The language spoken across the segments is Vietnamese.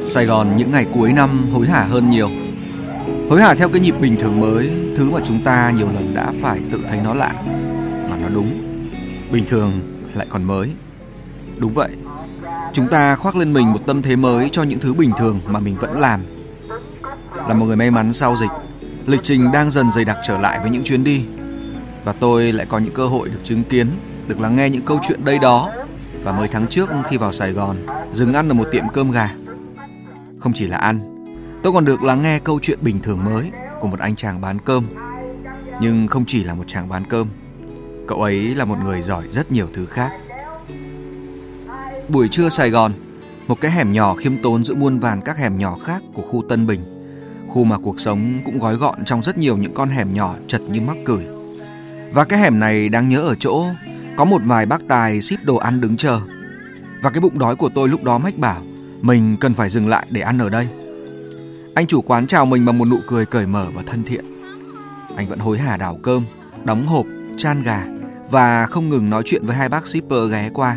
Sài Gòn những ngày cuối năm hối hả hơn nhiều. Hối hả theo cái nhịp bình thường mới, Thứ mà chúng ta nhiều lần đã phải tự thấy nó lạ, Mà nó đúng. Bình thường lại còn mới. Đúng vậy, Chúng ta khoác lên mình một tâm thế mới cho những thứ bình thường mà mình vẫn làm. Là một người may mắn sau dịch Lịch trình đang dần dày đặc trở lại với những chuyến đi Và tôi lại có những cơ hội được chứng kiến Được lắng nghe những câu chuyện đây đó Và mới tháng trước khi vào Sài Gòn Dừng ăn ở một tiệm cơm gà không chỉ là ăn, tôi còn được lắng nghe câu chuyện bình thường mới của một anh chàng bán cơm. Nhưng không chỉ là một chàng bán cơm, cậu ấy là một người giỏi rất nhiều thứ khác. Buổi trưa Sài Gòn, một cái hẻm nhỏ khiêm tốn giữa muôn vàn các hẻm nhỏ khác của khu Tân Bình. Khu mà cuộc sống cũng gói gọn trong rất nhiều những con hẻm nhỏ chật như mắc cười. Và cái hẻm này đáng nhớ ở chỗ có một vài bác tài ship đồ ăn đứng chờ. Và cái bụng đói của tôi lúc đó mách bảo mình cần phải dừng lại để ăn ở đây. Anh chủ quán chào mình bằng một nụ cười cởi mở và thân thiện. Anh vẫn hối hả đảo cơm, đóng hộp, chan gà và không ngừng nói chuyện với hai bác shipper ghé qua.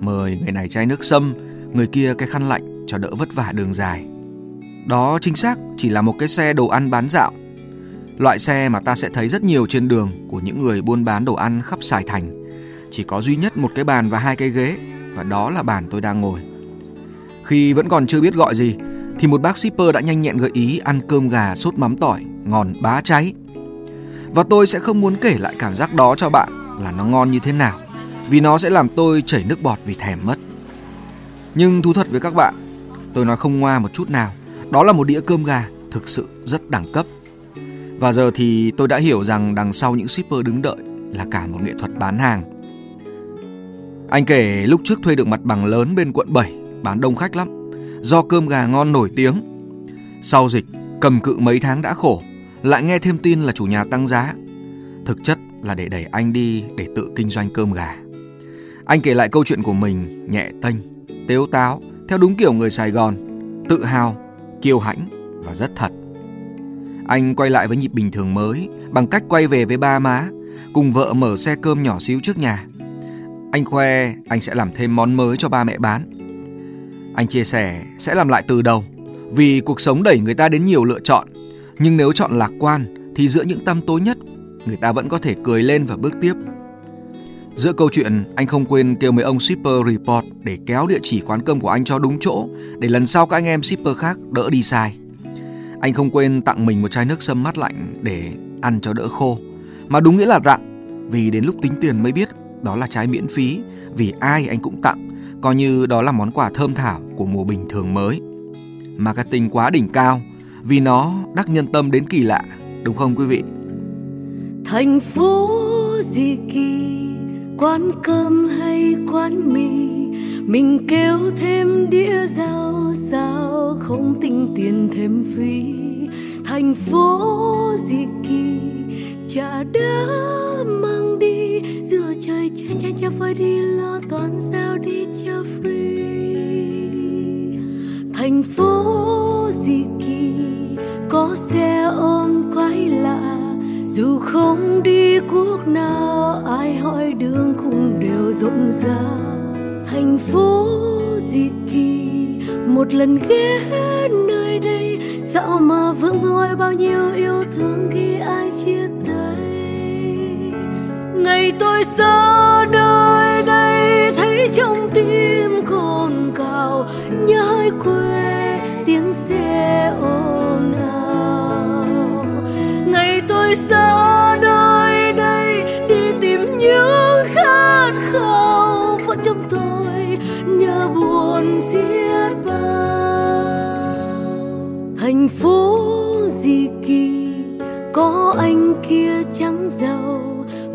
Mời người này chai nước sâm, người kia cái khăn lạnh cho đỡ vất vả đường dài. Đó chính xác chỉ là một cái xe đồ ăn bán dạo. Loại xe mà ta sẽ thấy rất nhiều trên đường của những người buôn bán đồ ăn khắp Sài Thành. Chỉ có duy nhất một cái bàn và hai cái ghế và đó là bàn tôi đang ngồi. Khi vẫn còn chưa biết gọi gì thì một bác shipper đã nhanh nhẹn gợi ý ăn cơm gà sốt mắm tỏi ngon bá cháy. Và tôi sẽ không muốn kể lại cảm giác đó cho bạn là nó ngon như thế nào vì nó sẽ làm tôi chảy nước bọt vì thèm mất. Nhưng thú thật với các bạn, tôi nói không ngoa một chút nào, đó là một đĩa cơm gà thực sự rất đẳng cấp. Và giờ thì tôi đã hiểu rằng đằng sau những shipper đứng đợi là cả một nghệ thuật bán hàng. Anh kể lúc trước thuê được mặt bằng lớn bên quận 7 bán đông khách lắm do cơm gà ngon nổi tiếng. Sau dịch, cầm cự mấy tháng đã khổ, lại nghe thêm tin là chủ nhà tăng giá. Thực chất là để đẩy anh đi để tự kinh doanh cơm gà. Anh kể lại câu chuyện của mình nhẹ tênh, tếu táo, theo đúng kiểu người Sài Gòn, tự hào, kiêu hãnh và rất thật. Anh quay lại với nhịp bình thường mới bằng cách quay về với ba má, cùng vợ mở xe cơm nhỏ xíu trước nhà. Anh khoe anh sẽ làm thêm món mới cho ba mẹ bán anh chia sẻ sẽ làm lại từ đầu vì cuộc sống đẩy người ta đến nhiều lựa chọn. Nhưng nếu chọn lạc quan thì giữa những tăm tối nhất, người ta vẫn có thể cười lên và bước tiếp. Giữa câu chuyện, anh không quên kêu mấy ông shipper report để kéo địa chỉ quán cơm của anh cho đúng chỗ để lần sau các anh em shipper khác đỡ đi sai. Anh không quên tặng mình một chai nước sâm mát lạnh để ăn cho đỡ khô. Mà đúng nghĩa là tặng, vì đến lúc tính tiền mới biết đó là trái miễn phí vì ai anh cũng tặng coi như đó là món quà thơm thảo của mùa bình thường mới. Marketing quá đỉnh cao vì nó đắc nhân tâm đến kỳ lạ, đúng không quý vị? Thành phố gì kỳ, quán cơm hay quán mì, mình kêu thêm đĩa rau sao không tính tiền thêm phí. Thành phố gì kỳ, chả đã mang đi giữa trời chen chen cho phải đi lo toàn giao đi cho free thành phố gì kỳ có xe ôm dù không đi quốc nào, ai hỏi đường cũng đều rộn ràng thành phố gì kỳ, một lần ghé nơi đây. Dạo mà vương vội bao nhiêu yêu thương khi ai chia tay. Ngày tôi xa nơi đây, thấy trong tim cồn cào nhớ hơi quê, tiếng xe ồn ào. Ngày tôi xa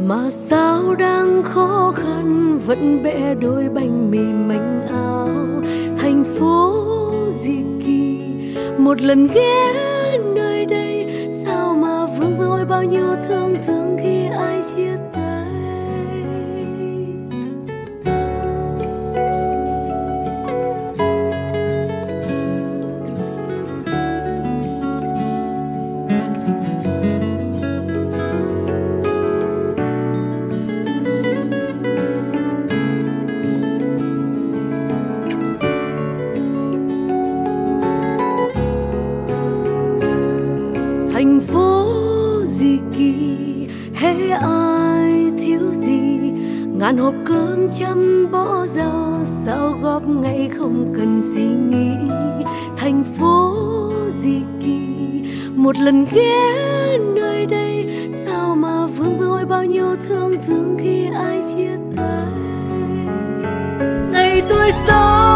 mà sao đang khó khăn vẫn bẽ đôi bánh mì manh áo? Thành phố gì kỳ, một lần ghé nơi đây, sao mà vương vơi bao nhiêu thương thương khi ai chia tay thành phố gì kỳ? Hễ ai thiếu gì? Ngàn hộp cơm chăm bó rau, sao góp ngay không cần suy nghĩ? Thành phố gì kỳ? Một lần ghé nơi đây, sao mà vương vơi bao nhiêu thương thương khi ai chia tay? Ngày tôi sống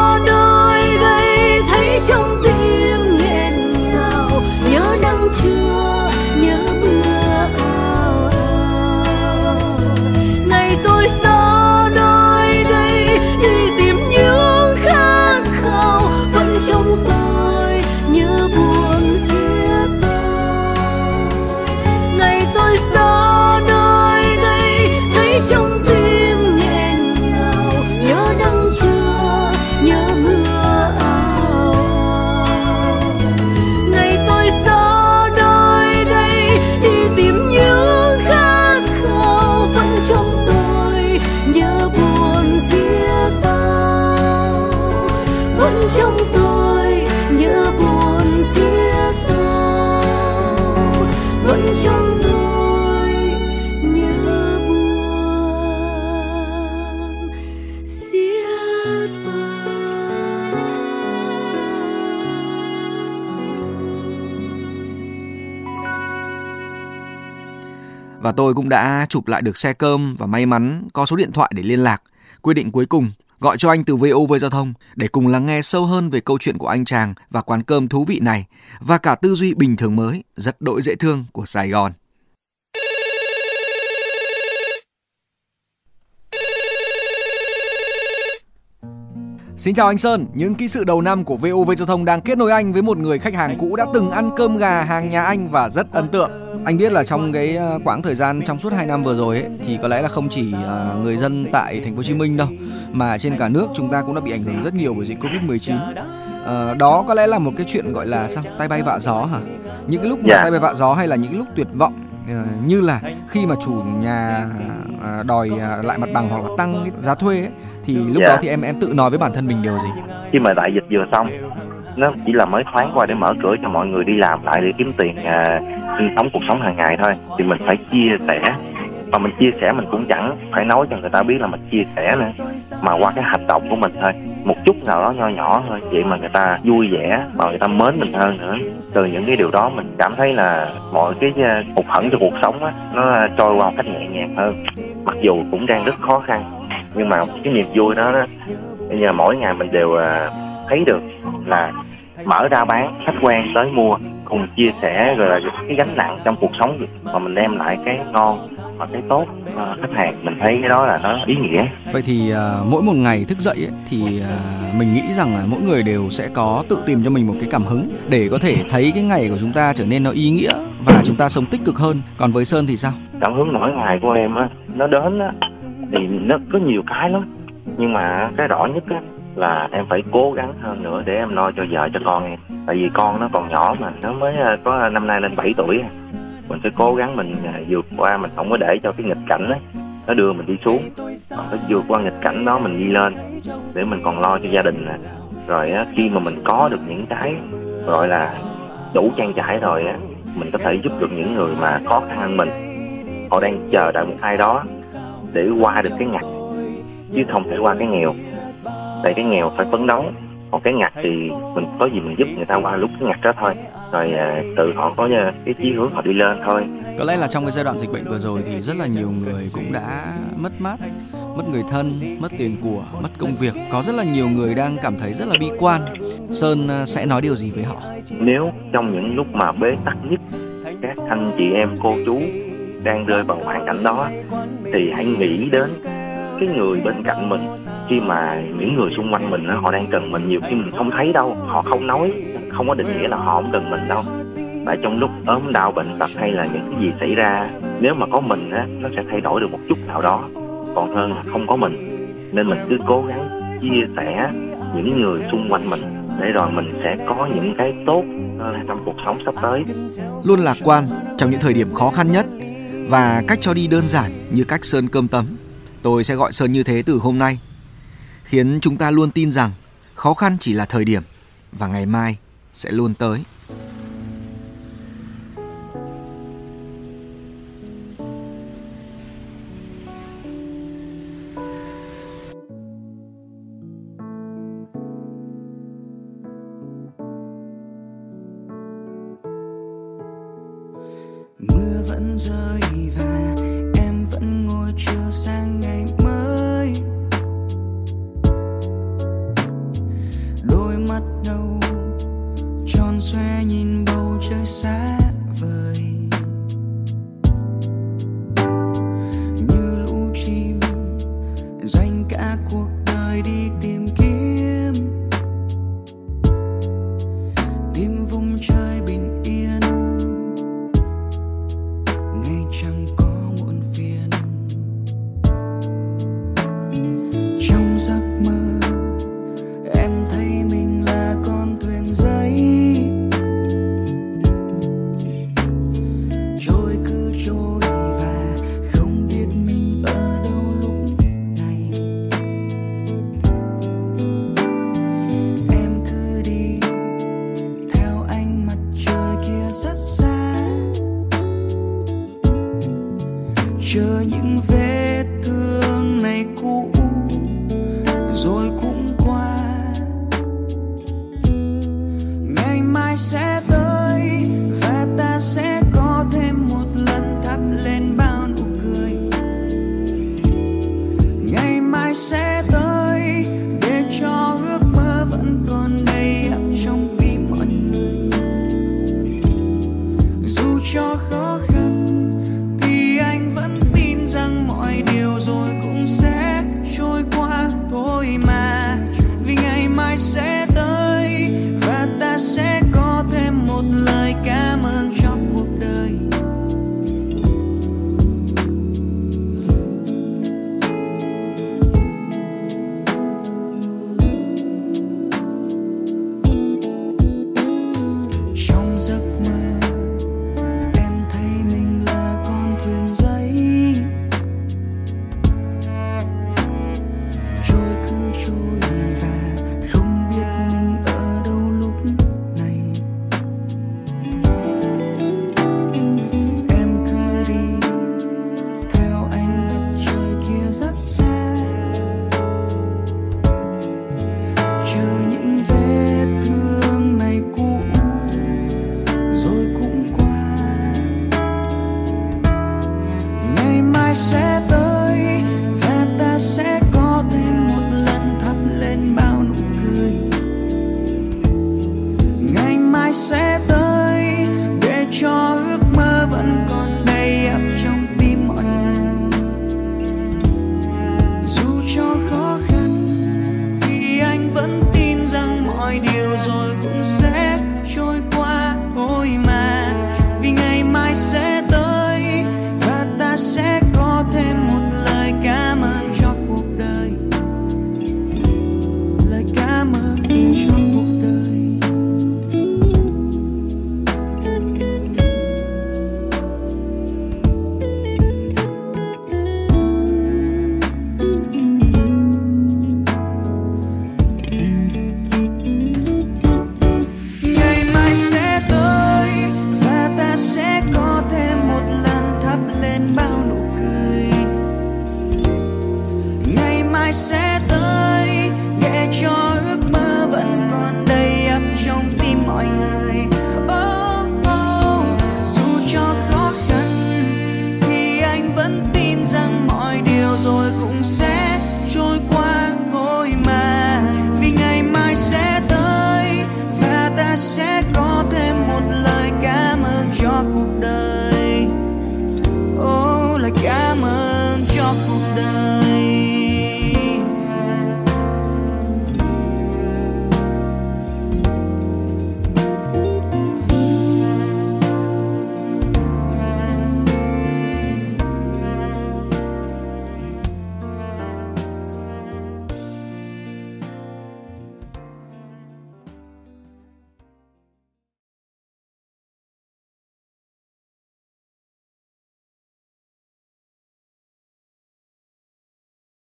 Và tôi cũng đã chụp lại được xe cơm và may mắn có số điện thoại để liên lạc. Quyết định cuối cùng, gọi cho anh từ VOV Giao thông để cùng lắng nghe sâu hơn về câu chuyện của anh chàng và quán cơm thú vị này và cả tư duy bình thường mới rất đỗi dễ thương của Sài Gòn. Xin chào anh Sơn, những kỹ sự đầu năm của VOV Giao thông đang kết nối anh với một người khách hàng cũ đã từng ăn cơm gà hàng nhà anh và rất ấn tượng. Anh biết là trong cái ờ, quãng thời gian trong suốt 2 năm vừa rồi ấy, thì có lẽ là không chỉ ờ, người dân tại thành phố Hồ Chí Minh đâu mà trên cả nước chúng ta cũng đã bị ảnh hưởng rất nhiều bởi dịch Covid-19. Ờ, đó có lẽ là một cái chuyện gọi là sao? Tay bay vạ gió hả? Những cái lúc mà Dạ. tay bay vạ gió hay là những cái lúc tuyệt vọng như là khi mà chủ nhà đòi ờ, lại mặt bằng hoặc là tăng cái giá thuê ấy, thì lúc Dạ. đó thì em em tự nói với bản thân mình điều gì? khi mà đại dịch vừa xong nó chỉ là mới thoáng qua để mở cửa cho mọi người đi làm lại để kiếm tiền à, sinh sống cuộc sống hàng ngày thôi thì mình phải chia sẻ mà mình chia sẻ mình cũng chẳng phải nói cho người ta biết là mình chia sẻ nữa mà qua cái hành động của mình thôi một chút nào đó nho nhỏ thôi vậy mà người ta vui vẻ mà người ta mến mình hơn nữa từ những cái điều đó mình cảm thấy là mọi cái à, hụt hẫng trong cuộc sống á nó trôi qua một cách nhẹ nhàng hơn mặc dù cũng đang rất khó khăn nhưng mà cái niềm vui đó, đó bây giờ mỗi ngày mình đều à, thấy được là mở ra bán khách quen tới mua cùng chia sẻ rồi là cái gánh nặng trong cuộc sống mà mình đem lại cái ngon và cái tốt à, khách hàng mình thấy cái đó là nó ý nghĩa Vậy thì à, mỗi một ngày thức dậy ấy, thì à, mình nghĩ rằng là mỗi người đều sẽ có tự tìm cho mình một cái cảm hứng để có thể thấy cái ngày của chúng ta trở nên nó ý nghĩa và chúng ta sống tích cực hơn. Còn với Sơn thì sao? cảm hứng mỗi ngày của em á nó đến á thì nó có nhiều cái lắm nhưng mà cái rõ nhất á là em phải cố gắng hơn nữa để em lo cho vợ cho con em tại vì con nó còn nhỏ mà nó mới à, có năm nay lên 7 tuổi mình phải cố gắng mình à, vượt qua, mình không có để cho cái nghịch cảnh ấy, nó đưa mình đi xuống. Mà phải vượt qua nghịch cảnh đó, mình đi lên, để mình còn lo cho gia đình nè. Rồi á, khi mà mình có được những cái, gọi là, đủ trang trải rồi á, mình có thể giúp được những người mà khó khăn hơn mình. Họ đang chờ đợi một ai đó để qua được cái ngặt, chứ không thể qua cái nghèo. Tại cái nghèo phải phấn đấu, còn cái ngặt thì mình có gì mình giúp người ta qua lúc cái ngặt đó thôi rồi à, tự họ có à, cái chí hướng họ đi lên thôi Có lẽ là trong cái giai đoạn dịch bệnh vừa rồi thì rất là nhiều người cũng đã mất mát, mất người thân, mất tiền của, mất công việc. Có rất là nhiều người đang cảm thấy rất là bi quan. Sơn à, sẽ nói điều gì với họ? nếu trong những lúc mà bế tắc nhất các anh chị em cô chú đang rơi vào hoàn cảnh đó thì hãy nghĩ đến cái người bên cạnh mình. Khi mà những người xung quanh mình họ đang cần mình, nhiều khi mình không thấy đâu, họ không nói, không có định nghĩa là họ không cần mình đâu. Tại trong lúc ốm, đau, bệnh tật hay là những cái gì xảy ra, nếu mà có mình á, nó sẽ thay đổi được một chút nào đó. Còn hơn là không có mình. Nên mình cứ cố gắng chia sẻ những người xung quanh mình, để rồi mình sẽ có những cái tốt trong cuộc sống sắp tới. Luôn lạc quan trong những thời điểm khó khăn nhất và cách cho đi đơn giản như cách Sơn cơm tấm. Tôi sẽ gọi Sơn như thế từ hôm nay, khiến chúng ta luôn tin rằng khó khăn chỉ là thời điểm và ngày mai sẽ luôn tới. mưa vẫn rơi dành cả cuộc đời đi tìm kiếm.